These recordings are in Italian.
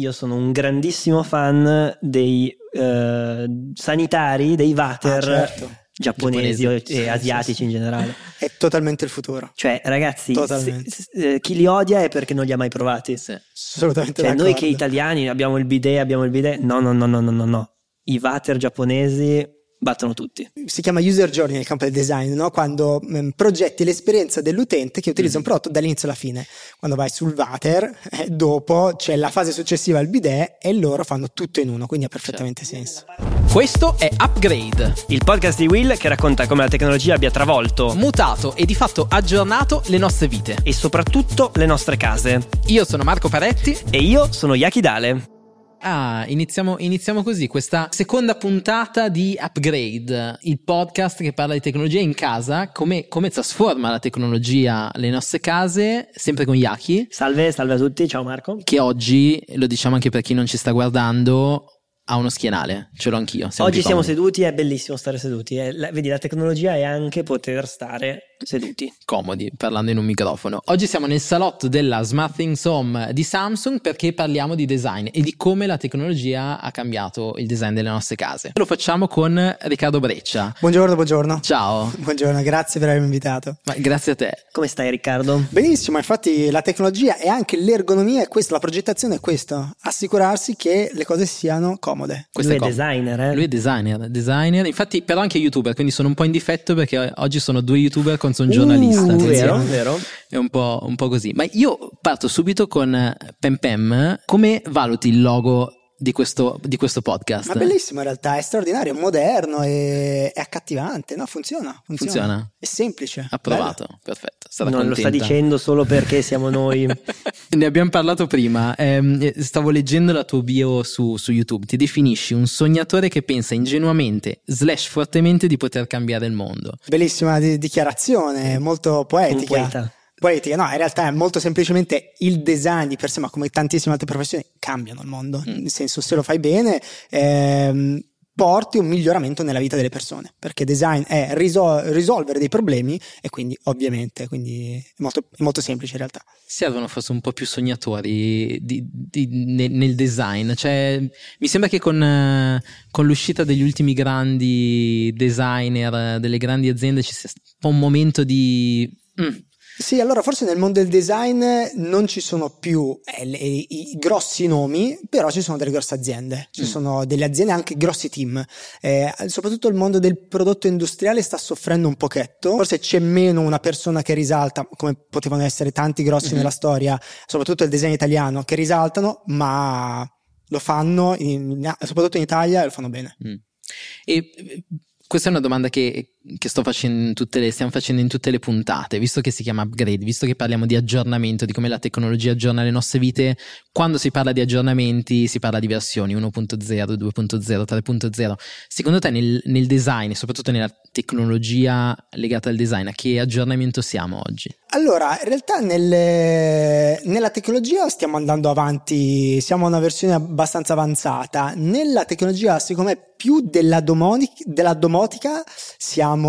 io sono un grandissimo fan dei eh, sanitari, dei water Ah, certo. giapponesi Giapponesi. e Sì, asiatici sì, sì. in generale. È totalmente il futuro. Cioè, ragazzi, se- se- eh, chi li odia è perché non li ha mai provati. Sì. Assolutamente Cioè, noi che italiani abbiamo il bidet, abbiamo il bidet. No, no, no, no, no, no, no. I water giapponesi battono tutti. si chiama user journey nel campo del design, no? quando mm, progetti l'esperienza dell'utente che utilizza un prodotto dall'inizio alla fine. Quando vai sul water, eh, dopo c'è la fase successiva al bidet e loro fanno tutto in uno, quindi ha perfettamente senso. Questo è Upgrade, Il podcast di Will che racconta come la tecnologia abbia travolto mutato e di fatto aggiornato le nostre vite. e soprattutto le nostre case. Io sono Marco Paretti. E io sono Yaki Dale. Ah, iniziamo, iniziamo così, questa seconda puntata di Upgrade, il podcast che parla di tecnologia in casa, come, come trasforma la tecnologia le nostre case, sempre con Yaki, Salve, salve a tutti, ciao Marco. che oggi, lo diciamo anche per chi non ci sta guardando, ha uno schienale, ce l'ho anch'io. Oggi siamo comodi. seduti, è bellissimo stare seduti. eh. La- vedi, la tecnologia è anche poter stare seduti. comodi parlando in un microfono. Oggi siamo nel salotto della Smart Things Home di Samsung perché parliamo di design e di come la tecnologia ha cambiato il design delle nostre case. Lo facciamo con Riccardo Breccia. Buongiorno, buongiorno. Ciao, Buongiorno, grazie per avermi invitato. Ma grazie a te. Come stai Riccardo? Benissimo, infatti la tecnologia e anche l'ergonomia è questo, la progettazione è questo, assicurarsi che le cose siano comode. Questo Lui è comodo. designer, eh? Lui è designer, designer, infatti però anche youtuber, quindi sono un po' in difetto perché oggi sono due youtuber contro un giornalista. Uh, vero, vero. È un po', un po' così. Ma io parto subito con Pem Pem. Come valuti il logo di questo, di questo podcast? Ma bellissimo in realtà, è straordinario, è moderno, è, è accattivante, no? Funziona, funziona. Funziona? È semplice. Approvato, perfetto. Sarà Non lo sta contenta. dicendo solo perché siamo noi. ne abbiamo parlato prima. Eh, stavo leggendo la tua bio su, su YouTube. Ti definisci un sognatore che pensa ingenuamente, slash fortemente, di poter cambiare il mondo. Bellissima di- dichiarazione, molto Un poetica. poeta. Poetica, no, in realtà è molto semplicemente il design di per sé, ma come tantissime altre professioni, cambiano il mondo. Mm. Nel senso, se lo fai bene, ehm, porti un miglioramento nella vita delle persone. Perché design è risol- risolvere dei problemi e quindi, ovviamente, quindi è molto, è molto semplice in realtà. Servono forse un po' più sognatori di- di- ne- nel design. Cioè, mi sembra che con, con l'uscita degli ultimi grandi designer, delle grandi aziende, ci sia un po' un momento di. mm, Sì, allora forse nel mondo del design non ci sono più eh, le- i, grossi nomi, però ci sono delle grosse aziende, ci Mm. sono delle aziende anche grossi team. Eh, soprattutto il mondo del prodotto industriale sta soffrendo un pochetto, forse c'è meno una persona che risalta, come potevano essere tanti grossi Mhm. nella storia, soprattutto il design italiano, che risaltano, ma lo fanno, in- soprattutto in Italia, e lo fanno bene. Mm. E eh, questa è una domanda che, che sto facendo tutte le, stiamo facendo in tutte le puntate, visto che si chiama upgrade, visto che parliamo di aggiornamento, di come la tecnologia aggiorna le nostre vite, quando si parla di aggiornamenti si parla di versioni 1.0, 2.0, 3.0. Secondo te nel, nel design e soprattutto nella tecnologia legata al design, a che aggiornamento siamo oggi? Allora, in realtà nelle- nella tecnologia stiamo andando avanti, siamo a una versione abbastanza avanzata. Nella tecnologia, secondo me, più della, domonic- della domotica siamo,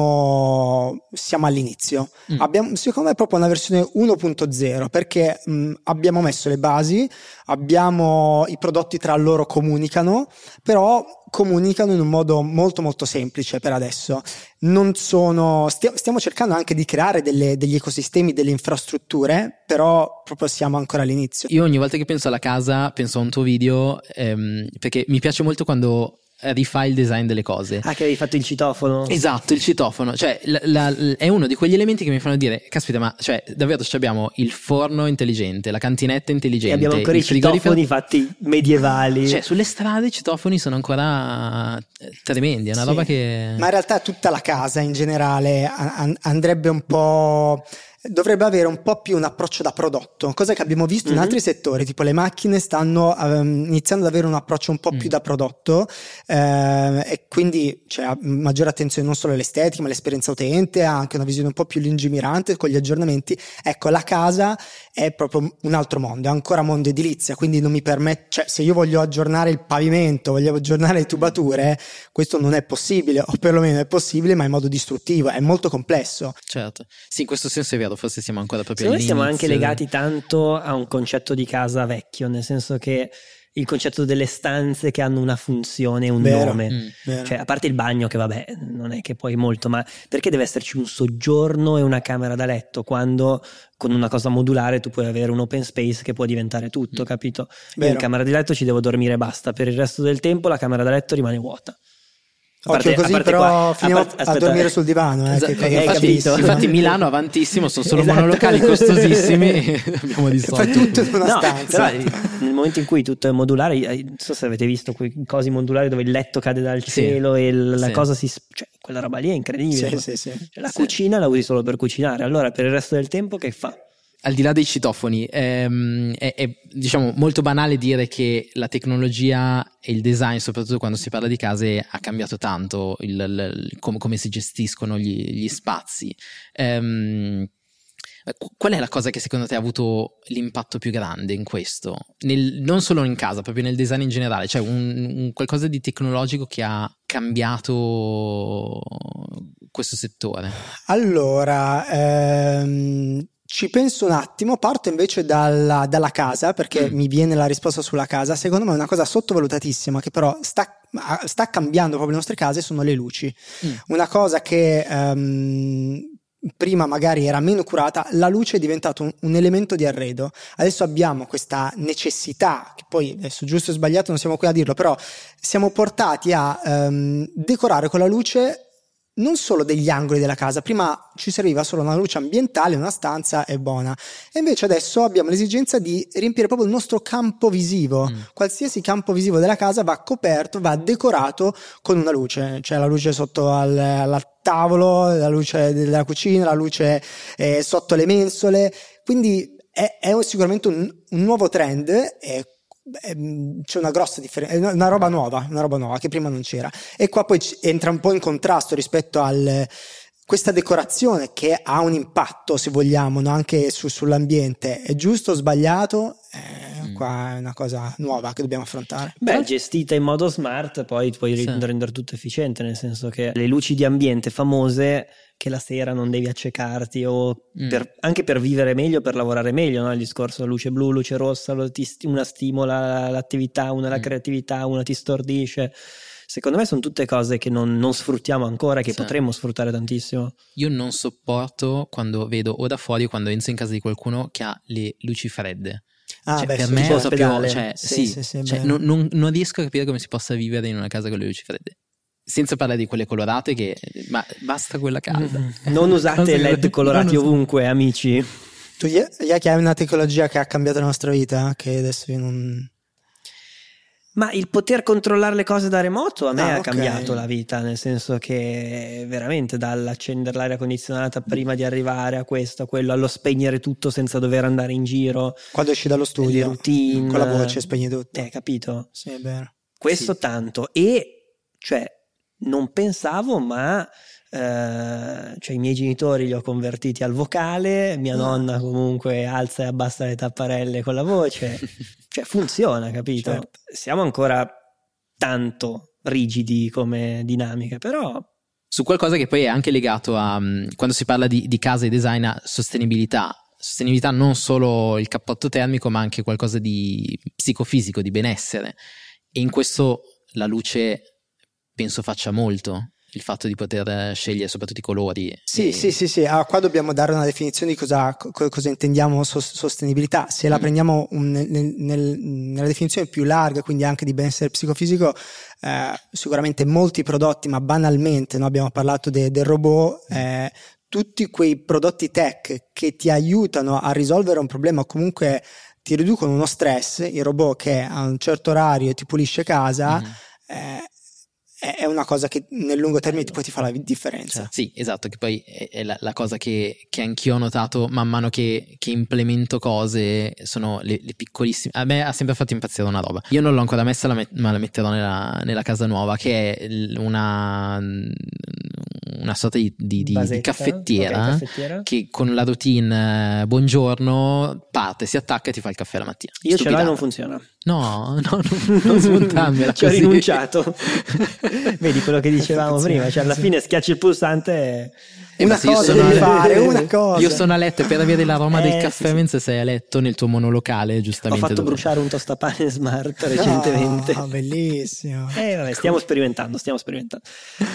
siamo all'inizio. Mm. Abbiamo, secondo me, proprio una versione 1.0 perché mh, abbiamo messo le basi, abbiamo i prodotti tra loro comunicano, però comunicano in un modo molto molto semplice per adesso. Non sono, stia- stiamo cercando anche di creare delle- degli ecosistemi, delle infrastrutture, però proprio siamo ancora all'inizio. Io ogni volta che penso alla casa penso a un tuo video ehm, perché mi piace molto quando rifai il design delle cose. Ah, che avevi fatto il citofono? Esatto, il citofono, cioè la- la- è uno di quegli elementi che mi fanno dire, caspita, ma cioè, davvero ci abbiamo il forno intelligente, la cantinetta E intelligente, abbiamo ancora i citofoni fatti medievali. Cioè, sulle strade i citofoni sono ancora eh, tremendi, è una Sì. roba che... Ma in realtà tutta la casa in generale andrebbe un po'. Dovrebbe avere un po' più un approccio da prodotto, cosa che abbiamo visto in Mhm. altri settori, tipo le macchine stanno ehm, iniziando ad avere un approccio un po' Mm. più da prodotto eh, e quindi c'è maggiore attenzione non solo all'estetica ma all'esperienza utente, ha anche una visione un po' più lungimirante con gli aggiornamenti. Ecco, la casa è proprio un altro mondo, è ancora mondo edilizia, quindi non mi permette, cioè se io voglio aggiornare il pavimento, voglio aggiornare le tubature, questo non è possibile, o perlomeno è possibile, ma in modo distruttivo, è molto complesso. Certo. Sì, in questo senso è vero, forse siamo ancora proprio Secondo me siamo anche all'inizio. legati tanto a un concetto di casa vecchio, nel senso che il concetto delle stanze che hanno una funzione, un Vero. nome. Mm. Vero. Cioè, a parte il bagno, che vabbè, non è che puoi molto, ma perché deve esserci un soggiorno e una camera da letto quando con una cosa modulare tu puoi avere un open space che può diventare tutto, Mm. capito? Io Vero. in camera di letto ci devo dormire e basta, per il resto del tempo la camera da letto rimane vuota. A Occhio parte- a così, parte però qua- a parte- a dormire eh. sul divano. Eh, Esatto, che cosa hai infatti, capito? infatti Milano avantissimo, sono solo Esatto. monolocali costosissimi abbiamo di soldi. Fai tutto in una No, stanza. però, eh, nel momento in cui tutto è modulare, eh, non so se avete visto quei cosi modulari dove il letto cade dal Sì. cielo e la Sì. cosa si... cioè, quella roba lì è incredibile. Sì, sì, sì. Cioè, la Sì. cucina la usi solo per cucinare, allora per il resto del tempo che fa? Al di là dei citofoni, ehm, è, è, diciamo molto banale dire che la tecnologia e il design, soprattutto quando si parla di case, ha cambiato tanto il, il- il- come, si gestiscono gli, gli spazi. Ehm, qu- qual è la cosa che secondo te ha avuto l'impatto più grande in questo? Nel- non solo in casa, proprio nel design in generale, cioè un, un qualcosa di tecnologico che ha cambiato questo settore. Allora, ehm, ci penso un attimo, parto invece dalla, dalla casa perché Mm. mi viene la risposta sulla casa. Secondo me è una cosa sottovalutatissima che però sta, sta cambiando proprio le nostre case sono le luci. Mm. Una cosa che ehm, prima magari era meno curata, la luce è diventato un, un elemento di arredo. Adesso abbiamo questa necessità, che poi adesso giusto o sbagliato non siamo qui a dirlo, però siamo portati a ehm, decorare con la luce non solo degli angoli della casa, prima ci serviva solo una luce ambientale, una stanza e buona, e invece adesso abbiamo l'esigenza di riempire proprio il nostro campo visivo. Mm. Qualsiasi campo visivo della casa va coperto, va decorato con una luce, cioè la luce sotto al, al tavolo, la luce della cucina, la luce eh, sotto le mensole, quindi è, è sicuramente un, un nuovo trend. E c'è una grossa differenza, è una- roba nuova, una roba nuova che prima non c'era. E qua poi entra un po' in contrasto rispetto al questa decorazione che ha un impatto, se vogliamo, no? anche su- sull'ambiente. È giusto o sbagliato? Eh, Mm. Qua è una cosa nuova che dobbiamo affrontare. Beh, gestita in modo smart, poi puoi Sì. rendere tutto efficiente, nel senso che le luci di ambiente famose che la sera non devi accecarti o Mm. per- anche per vivere meglio, per lavorare meglio, no? il discorso luce blu, luce rossa, una stimola l'attività, una la Mm. creatività, una ti stordisce. Secondo me sono tutte cose che non, non sfruttiamo ancora, che Sì. potremmo sfruttare tantissimo. Io non sopporto quando vedo o da fuori o quando entro in casa di qualcuno che ha le luci fredde. Ah, Cioè, beh, per me è proprio, ospedale. cioè, Sì, sì, sì, sì, cioè, non, non- non riesco a capire come si possa vivere in una casa con le luci fredde. Senza parlare di quelle colorate che ma basta quella calda. Non usate LED colorati Non ovunque, amici. Tu, Yaki, hai una tecnologia che ha cambiato la nostra vita? Che adesso io non. Ma il poter controllare le cose da remoto a me Ah, ha ok. cambiato la vita, nel senso che veramente dall'accendere l'aria condizionata prima di arrivare a questo, a quello, allo spegnere tutto senza dover andare in giro, Quando esci dallo studio, routine. con la voce spegni tutto. Eh, capito? Sì, è vero. Questo Sì. tanto. E, cioè, non pensavo, ma... eh, cioè i miei genitori li ho convertiti al vocale, mia Ah. nonna comunque alza e abbassa le tapparelle con la voce, cioè funziona, capito? Certo. Siamo ancora tanto rigidi come dinamiche, però Su qualcosa che poi è anche legato a mm, quando si parla di, di casa e design a sostenibilità. Sostenibilità non solo il cappotto termico, ma anche qualcosa di psicofisico, di benessere. E in questo la luce penso faccia molto. Il fatto di poter eh, scegliere soprattutto i colori. Sì, E- sì, sì, sì. Ah, qua dobbiamo dare una definizione di cosa, co- cosa intendiamo sos- sostenibilità. Se la Mm. prendiamo un- nel- nel- nella definizione più larga, quindi anche di benessere psicofisico, eh, sicuramente molti prodotti, ma banalmente, no? abbiamo parlato de- del robot, eh, tutti quei prodotti tech che ti aiutano a risolvere un problema o comunque ti riducono uno stress, il robot che a un certo orario ti pulisce casa, Mhm. eh, è una cosa che nel lungo termine ti, poi ti fa la differenza. Cioè, sì, esatto, che poi è, la, la cosa che, che anch'io ho notato man mano che, che implemento cose, sono le, le piccolissime. A me ha sempre fatto impazzire una roba. Io non l'ho ancora messa, la met- ma la metterò nella, nella casa nuova, che è una, una sorta di, di- di- di caffettiera. ok, caffettiera. Che con la routine eh, buongiorno parte, si attacca e ti fa il caffè la mattina. Io ce l'ho e Stupidata. non funziona. No, no, non, non smontarmela Ci ho rinunciato. Vedi quello che dicevamo prima, cioè alla fine schiacci il pulsante e... Una se io cosa sono devi fare, una cosa. Io sono a letto e per avere l'aroma Eh, del caffè sì. mentre sei a letto nel tuo monolocale, Ho giustamente. fatto dove- bruciare un tostapane smart recentemente. Ah, bellissimo. Eh, vabbè, stiamo sperimentando, stiamo sperimentando.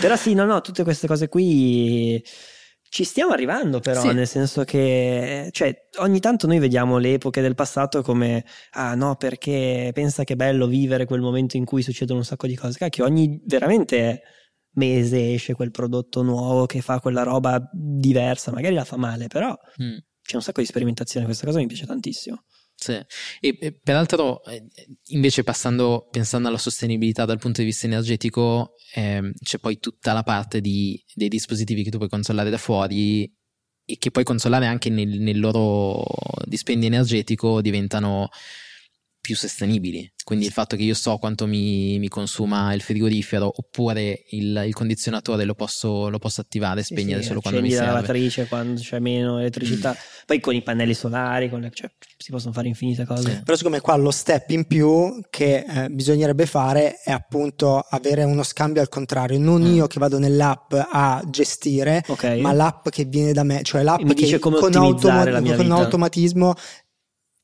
Però sì, no, no, tutte queste cose qui ci stiamo arrivando però, Sì. nel senso che cioè, ogni tanto noi vediamo le epoche del passato come ah no, perché pensa che è bello vivere quel momento in cui succedono un sacco di cose. Cacchio, ogni veramente mese esce quel prodotto nuovo che fa quella roba diversa, magari la fa male, però Mm. c'è un sacco di sperimentazione, questa cosa mi piace tantissimo. Sì. E, e peraltro, eh, invece, passando, pensando alla sostenibilità dal punto di vista energetico, ehm, c'è poi tutta la parte di- dei dispositivi che tu puoi controllare da fuori e che puoi controllare anche nel, nel loro dispendio energetico diventano più sostenibili. Quindi il fatto che io so quanto mi, mi consuma il frigorifero oppure il, il condizionatore lo posso, lo posso attivare e spegnere sì, solo quando mi accendi la serve. lavatrice quando c'è meno elettricità. Poi con i pannelli solari, con le- cioè, si possono fare infinite cose. Sì. Però siccome qua lo step in più che eh, bisognerebbe fare è appunto avere uno scambio al contrario, non Mm. io che vado nell'app a gestire, Ok. ma l'app che viene da me, cioè l'app Mi che dice come con, mia con automatismo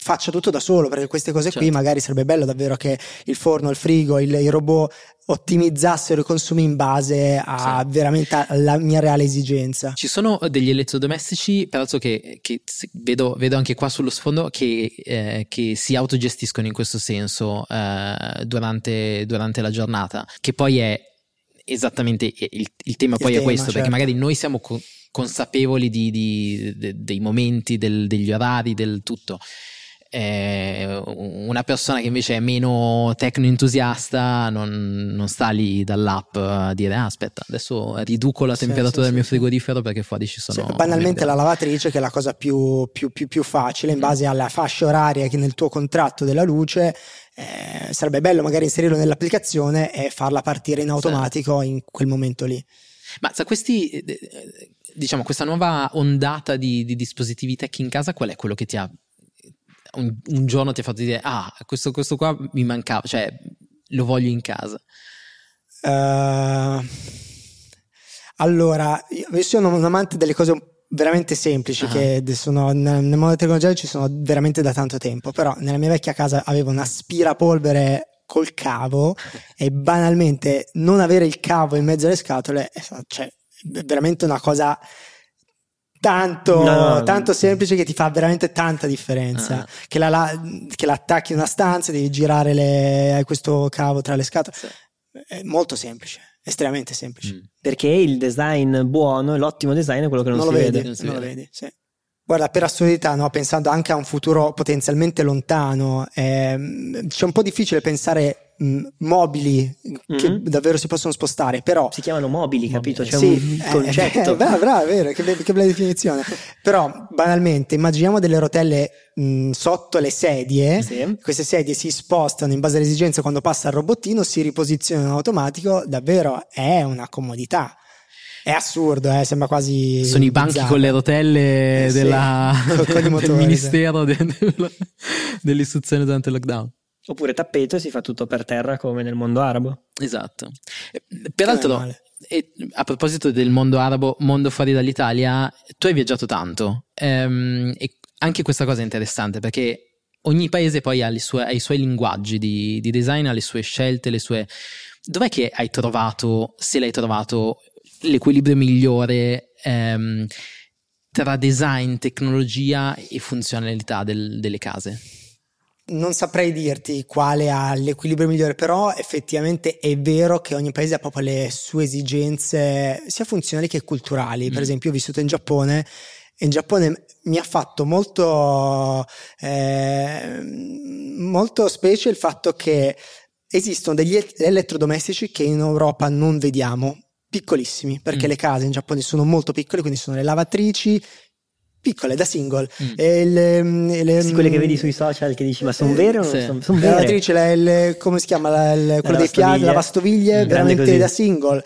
faccia tutto da solo, perché queste cose qui Certo. magari sarebbe bello davvero che il forno, il frigo, il, i robot ottimizzassero i consumi in base a veramente alla mia reale esigenza. Ci sono degli elettrodomestici, peraltro che, che vedo, vedo anche qua sullo sfondo, che, eh, che si autogestiscono in questo senso eh, durante, durante la giornata, che poi è esattamente il, il tema Il poi è tema, questo, certo. perché magari noi siamo co- consapevoli di- di- de- dei momenti, del- degli orari, del tutto. Eh, una persona che invece è meno tecno-entusiasta non, non sta lì dall'app a dire ah, aspetta adesso riduco la temperatura sì, del mio frigorifero perché fuori ci sono Sì, banalmente la lavatrice che è la cosa più, più- più- più facile in Mm. base alla fascia oraria che nel tuo contratto della luce eh, sarebbe bello magari inserirlo nell'applicazione e farla partire in automatico in quel momento lì. ma sa questi eh, eh, diciamo questa nuova ondata di, di dispositivi tech in casa qual è quello che ti ha un, un giorno ti ha fatto dire ah questo, questo qua mi mancava cioè lo voglio in casa Eh, allora, io sono un amante delle cose veramente semplici Ah. che sono, nel nel mondo tecnologico ci sono veramente da tanto tempo, però nella mia vecchia casa avevo un aspirapolvere col cavo e banalmente non avere il cavo in mezzo alle scatole è cioè, è veramente una cosa tanto, No, no. tanto semplice che ti fa veramente tanta differenza. Ah. Che, la, la- che la attacchi in una stanza, devi girare le- questo cavo tra le scatole. È molto semplice, estremamente semplice. Mm. Perché il design buono e l'ottimo design è quello che non, non, si lo vede. vedi, non lo vede. vedi, sì. Guarda, per assurdità, no, pensando anche a un futuro potenzialmente lontano, ehm, c'è un po' difficile pensare mh, mobili che Mhm. davvero si possono spostare, però Si chiamano mobili, capito? C'è sì, un eh, concetto. eh, brava, brava, vero, che, che bella definizione. Però, banalmente, immaginiamo delle rotelle mh, sotto le sedie. Sì. Queste sedie si spostano in base alle esigenze quando passa il robottino, si riposizionano in automatico. Davvero è una comodità. È assurdo, eh, sembra quasi. sono i banchi bizzarro. con le rotelle Eh, sì, della- con- con del motori, ministero de- del- dell'istruzione durante il lockdown Oppure tappeto e si fa tutto per terra come nel mondo arabo. Esatto. Eh, Peraltro, e a proposito del mondo arabo, mondo fuori dall'Italia, tu hai viaggiato tanto ehm, e anche questa cosa è interessante perché ogni paese poi ha, le sue- ha i suoi linguaggi di, di design, ha le sue scelte, le sue... Dov'è che hai trovato, se l'hai trovato, l'equilibrio migliore ehm, tra design, tecnologia e funzionalità del- delle case? Non saprei dirti quale ha l'equilibrio migliore, però effettivamente è vero che ogni paese ha proprio le sue esigenze, sia funzionali che culturali. Per Mm. esempio, ho vissuto in Giappone e in Giappone mi ha fatto molto, eh, molto specie il fatto che esistono degli el- elettrodomestici che in Europa non vediamo, piccolissimi, perché Mm. le case in Giappone sono molto piccole, quindi sono le lavatrici piccole da single. Mm. E le, le- Sì, quelle che vedi sui social che dici ma sono vere o non Sì. sono, son la vere? lavatrice, la- il- come si chiama? La- il- quello dei piatti, lavastoviglie. lavastoviglie, Mm, grande veramente da single.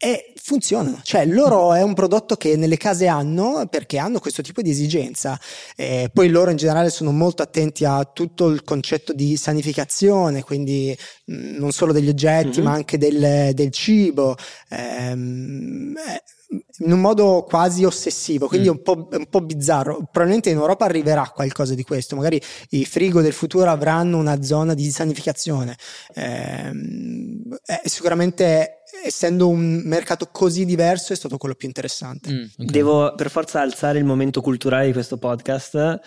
E funzionano. Cioè, loro è un prodotto che nelle case hanno perché hanno questo tipo di esigenza. Eh, poi loro in generale sono molto attenti a tutto il concetto di sanificazione, quindi mh, mm, non solo degli oggetti, mm-hmm. ma anche del, del cibo. Ehm, eh, in un modo quasi ossessivo, quindi mm. un, po', un po' bizzarro. Probabilmente in Europa arriverà qualcosa di questo, magari i frigo del futuro avranno una zona di sanificazione. Eh, sicuramente essendo un mercato così diverso è stato quello più interessante. Mm, okay. Devo per forza alzare il momento culturale di questo podcast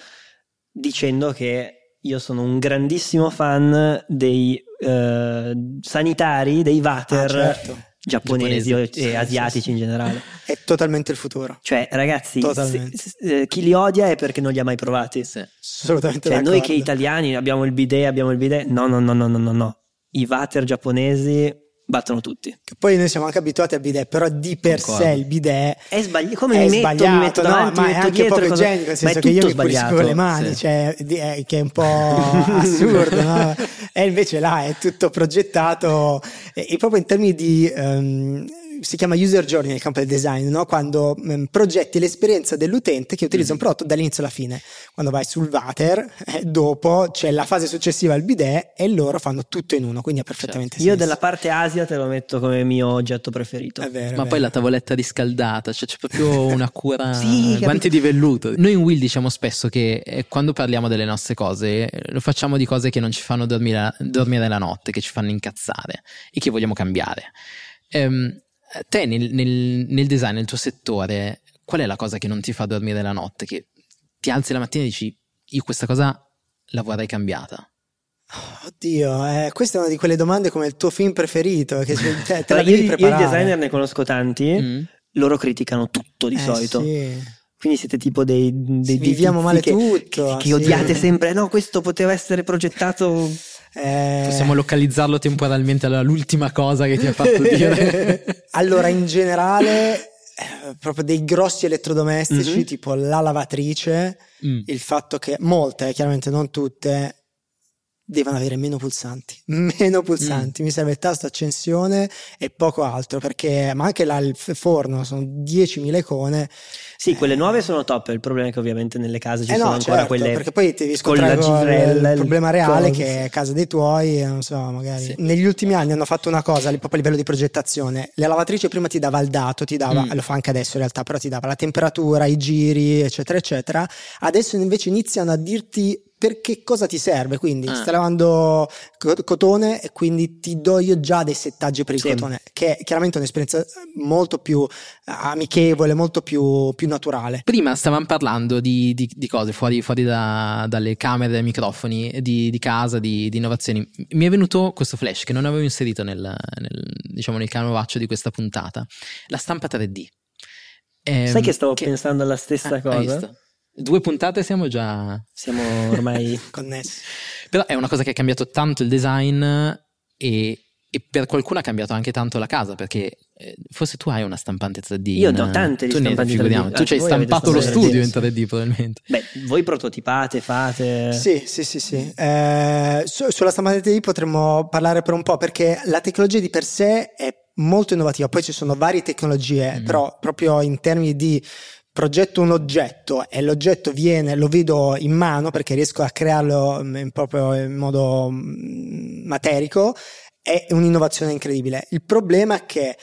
dicendo che io sono un grandissimo fan dei eh, sanitari, dei water. Ah, certo giapponesi, giapponesi e asiatici sì, sì. in generale. È totalmente il futuro. Cioè, ragazzi, se, se, eh, chi li odia è perché non li ha mai provati. Sì. Assolutamente. Cioè, noi che italiani abbiamo il bidet, abbiamo il bidet. No, no, no, no, no, no, no. I water giapponesi battono tutti. Che poi noi siamo anche abituati al bidet, però di per Concordo. sé il bidet è sbagliato. Come è mi metto, sbagliato, mi metto davanti, no, ma è anche dietro, poco cosa... igienico, nel senso che io mi pulisco con le mani, sì. cioè, è, che è un po' assurdo, no? E invece là è tutto progettato e, e proprio in termini di um, si chiama user journey nel campo del design, no? quando mh, mm, progetti l'esperienza dell'utente che utilizza mm. un prodotto dall'inizio alla fine. Quando vai sul water, eh, dopo c'è la fase successiva al bidet e loro fanno tutto in uno, quindi ha perfettamente certo. Io della parte Asia te lo metto come mio oggetto preferito. Vero, Ma poi la tavoletta riscaldata, cioè c'è proprio una cura, sì, guanti di velluto. Noi in Will diciamo spesso che eh, quando parliamo delle nostre cose, lo facciamo di cose che non ci fanno dormire, dormire la notte, che ci fanno incazzare e che vogliamo cambiare. Um, te nel, nel, nel, design, nel tuo settore, qual è la cosa che non ti fa dormire la notte? Che ti alzi la mattina e dici, io questa cosa la vorrei cambiata. Oddio, eh, questa è una di quelle domande come il tuo film preferito. Che te, te la io, io i designer ne conosco tanti, mm. loro criticano tutto di eh, solito. Sì. Quindi siete tipo dei, dei, dei viviamo male che, tutto. Che, che sì. odiate sempre. No, questo poteva essere progettato eh... Possiamo localizzarlo temporalmente all'ultima cosa che ti ha fatto dire. allora, in generale, eh, proprio dei grossi elettrodomestici, mm-hmm. tipo la lavatrice, mm. il fatto che molte, chiaramente non tutte, devono avere meno pulsanti, meno pulsanti, mm. mi serve il tasto accensione e poco altro, perché ma anche là il forno sono 10.000 icone. Sì, quelle nuove sono top, il problema è che ovviamente nelle case ci eh sono no, ancora certo, quelle perché poi ti con il, il problema reale cosa. che è casa dei tuoi, non so, magari. Sì. Negli ultimi anni hanno fatto una cosa, proprio a livello di progettazione, la lavatrice prima ti dava il dato, ti dava, mm. lo fa anche adesso in realtà, però ti dava la temperatura, i giri, eccetera, eccetera. Adesso invece iniziano a dirti per che cosa ti serve. Quindi ah. stai lavando cotone e quindi ti do io già dei settaggi per il sì. cotone, che è chiaramente un'esperienza molto più amichevole, molto più, più naturale. Prima stavamo parlando di, di, di cose fuori, fuori da, dalle camere, dai microfoni, di, di casa, di, innovazioni. Mi è venuto questo flash che non avevo inserito nel, nel, diciamo, nel canovaccio di questa puntata. La stampa 3D. Eh, Sai che stavo che... pensando alla stessa ah, cosa? Due puntate siamo già... Siamo ormai connessi. Però è una cosa che ha cambiato tanto il design e, e per qualcuno ha cambiato anche tanto la casa perché eh, forse tu hai una stampante 3D. Io ho tante di stampanti 3D. Tu ci hai stampato lo studio in 3D probabilmente. Beh, voi prototipate, fate... Sì, sì, sì, sì. Eh, su, sulla stampante 3D potremmo parlare per un po' perché la tecnologia di per sé è molto innovativa. Poi ci sono varie tecnologie, mm. però proprio in termini di progetto un oggetto e l'oggetto viene, lo vedo in mano perché riesco a crearlo mm, in proprio in modo mm, materico, è un'innovazione incredibile. Il problema è che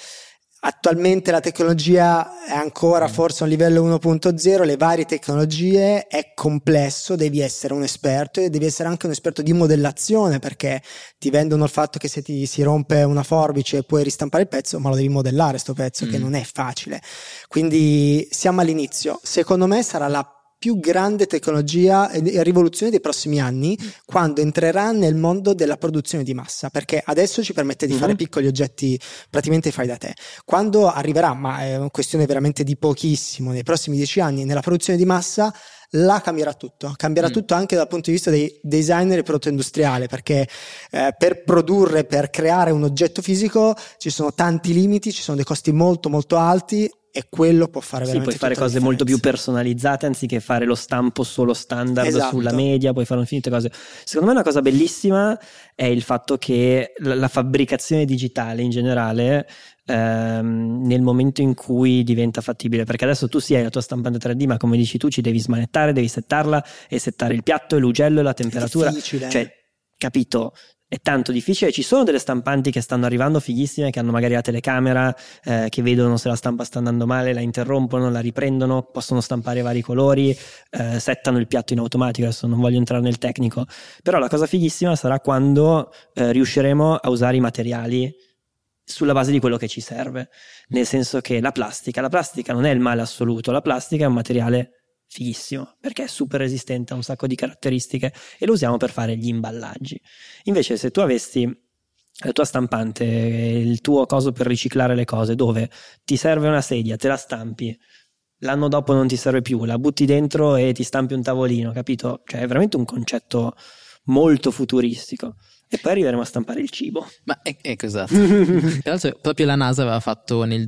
Attualmente la tecnologia è ancora mm. forse a un livello 1.0, le varie tecnologie è complesso, devi essere un esperto e devi essere anche un esperto di modellazione perché ti vendono il fatto che se ti si rompe una forbice puoi ristampare il pezzo, ma lo devi modellare sto pezzo mm. che non è facile. Quindi siamo all'inizio. Secondo me sarà la più grande tecnologia e rivoluzione dei prossimi anni quando entrerà nel mondo della produzione di massa perché adesso ci permette di mm-hmm. fare piccoli oggetti praticamente fai da te quando arriverà ma è una questione veramente di pochissimo nei prossimi dieci anni nella produzione di massa là cambierà tutto, cambierà mm. tutto anche dal punto di vista dei designer e prodotto industriale, perché eh, per produrre, per creare un oggetto fisico ci sono tanti limiti, ci sono dei costi molto molto alti e quello può fare Sì, veramente puoi fare cose molto più personalizzate anziché fare lo stampo solo standard Esatto. sulla media, puoi fare infinite cose. Secondo me una cosa bellissima è il fatto che la, la fabbricazione digitale in generale ehm, nel momento in cui diventa fattibile, perché adesso tu sì hai la tua stampante 3D, ma come dici tu ci devi smanettare, devi settarla e settare il piatto e l'ugello e la temperatura. difficile. Cioè, capito? È tanto difficile. Ci sono delle stampanti che stanno arrivando fighissime, che hanno magari la telecamera, eh, che vedono se la stampa sta andando male, la interrompono, la riprendono, possono stampare vari colori, eh, settano il piatto in automatico. Adesso non voglio entrare nel tecnico, però la cosa fighissima sarà quando eh, riusciremo a usare i materiali sulla base di quello che ci serve. Nel senso che la plastica, la plastica non è il male assoluto, la plastica è un materiale fighissimo perché è super resistente a un sacco di caratteristiche e lo usiamo per fare gli imballaggi. Invece, se tu avessi la tua stampante, il tuo coso per riciclare le cose, dove ti serve una sedia, te la stampi, l'anno dopo non ti serve più, la butti dentro e ti stampi un tavolino, capito? Cioè, è veramente un concetto molto futuristico. E poi arriveremo a stampare il cibo. Ma ecco esatto. Tra l'altro, proprio la NASA aveva fatto nel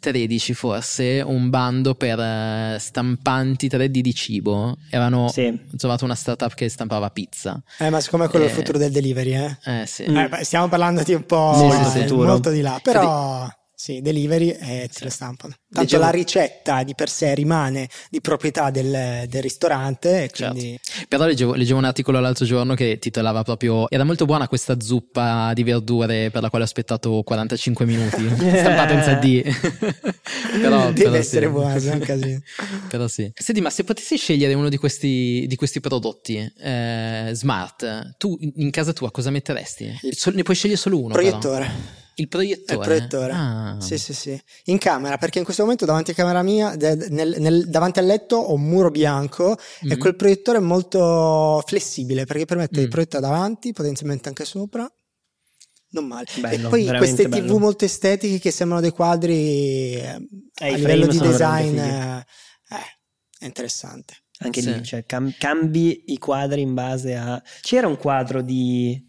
2013 forse un bando per eh, stampanti 3D di cibo. Avevano Sì. trovato una startup che stampava pizza. Eh, ma siccome quello è il Eh. futuro del delivery, eh. Eh sì. Mm. Eh, beh, stiamo parlando di un po' Molto eh, futuro. molto di là, però sì, delivery e te le stampano. Tanto Diciamo- la ricetta di per sé rimane di proprietà del, del ristorante e quindi Però leggevo, leggevo un articolo l'altro giorno che titolava proprio Era molto buona questa zuppa di verdure per la quale ho aspettato 45 minuti stampata in 3D però, deve però essere sì. buona, è un casino. però sì Senti ma se potessi scegliere uno di questi, di questi prodotti eh, smart tu in casa tua cosa metteresti? Sol- ne puoi scegliere solo uno però. Proiettore. Il proiettore? il proiettore. Ah. Sì, sì, sì. In camera, perché in questo momento davanti a camera mia, nel- nel- davanti al letto ho un muro bianco e Mm. quel proiettore è molto flessibile perché permette Mm. di proiettare davanti, potenzialmente anche sopra. Non male. Bello, e poi queste TV bello. molto estetiche che sembrano dei quadri eh, Eh, a livello di design eh, eh, è interessante. Anche Sì. lì, cioè, cam- cambi i quadri in base a... C'era un quadro di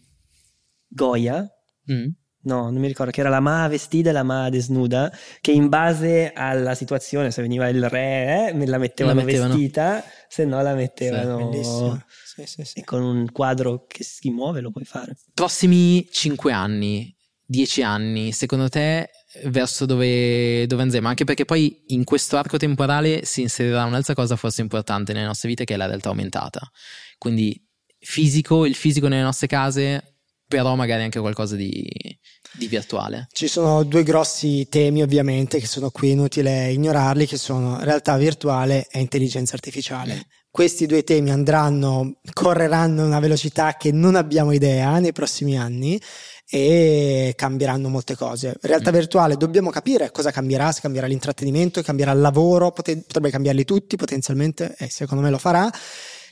Goya, Mm. No, non mi ricordo, che era la Ma vestita e la Ma desnuda, che in base alla situazione, se veniva il re, eh, me la mettevano, La mettevano. vestita, se no la mettevano... Bellissimo. Sì, sì, sì. E con un quadro che si muove lo puoi fare. prossimi 5 anni 10 anni secondo te verso dove, dove andremo anche perché poi in questo arco temporale si inserirà un'altra cosa forse importante nelle nostre vite che è la realtà aumentata quindi fisico il fisico nelle nostre case però magari anche qualcosa di, di virtuale Ci sono due grossi temi ovviamente che sono qui inutile ignorarli, che sono realtà virtuale e intelligenza artificiale. Questi due temi andranno, correranno a una velocità che non abbiamo idea nei prossimi anni e cambieranno molte cose. Realtà Mm. virtuale dobbiamo capire cosa cambierà, se cambierà l'intrattenimento, cambierà il lavoro, potrebbe cambiarli tutti potenzialmente e secondo me lo farà.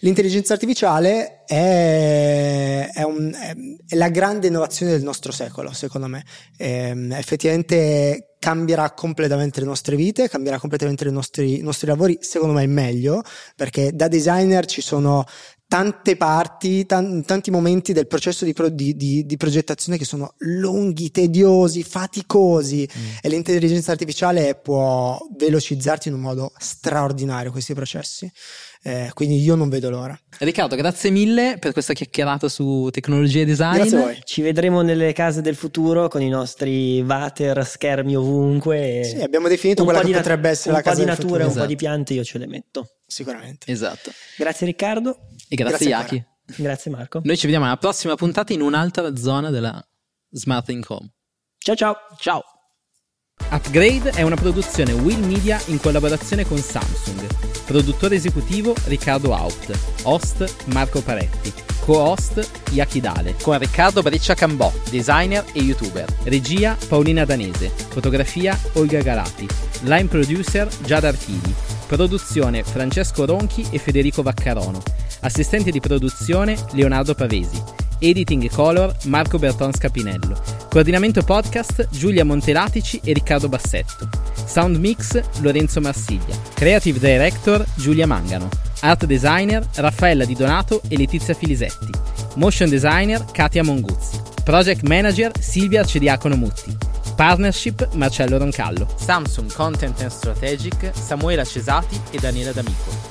L'intelligenza artificiale è, è un- è- la grande innovazione del nostro secolo, secondo me. Ehm, effettivamente cambierà completamente le nostre vite, cambierà completamente i nostri, i nostri lavori, secondo me è meglio, perché da designer ci sono tante parti, tan- tanti momenti del processo di, pro- di- di- di progettazione che sono lunghi, tediosi, faticosi e l'intelligenza artificiale può velocizzarti in un modo straordinario questi processi. Eh, quindi io non vedo l'ora. Riccardo grazie mille per questa chiacchierata su tecnologia e design Grazie a voi. Ci vedremo nelle case del futuro con i nostri water, schermi ovunque. Sì, abbiamo definito un quella po' che di nat- potrebbe essere la casa po' di del natura, futuro. un po' Esatto. di piante, io ce le metto. Sicuramente. esatto Grazie Riccardo, e grazie, Grazie Yaki grazie Marco. noi ci vediamo alla prossima puntata in un'altra zona della Smart Home Ciao ciao. Ciao! Upgrade è una produzione Will Media in collaborazione con Samsung. Produttore esecutivo Riccardo Haupt. Host Marco Paretti. Co-host Yakidale. Con Riccardo Breccia Cambò, designer e youtuber. Regia Paolina Danese. Fotografia Olga Galati. Line producer Giada Archidi. Produzione Francesco Ronchi e Federico Vaccarono. Assistente di produzione Leonardo Pavesi. Editing e color Marco Berton Scapinello. Coordinamento podcast Giulia Montelatici e Riccardo Bassetto. Sound mix Lorenzo Marsiglia. Creative director Giulia Mangano. Art designer Raffaella Di Donato e Letizia Filisetti. Motion designer Katia Monguzzi. Project manager Silvia Cediacono Mutti. Partnership Marcello Roncallo. Samsung Content and Strategic Samuela Cesati e Daniela D'Amico.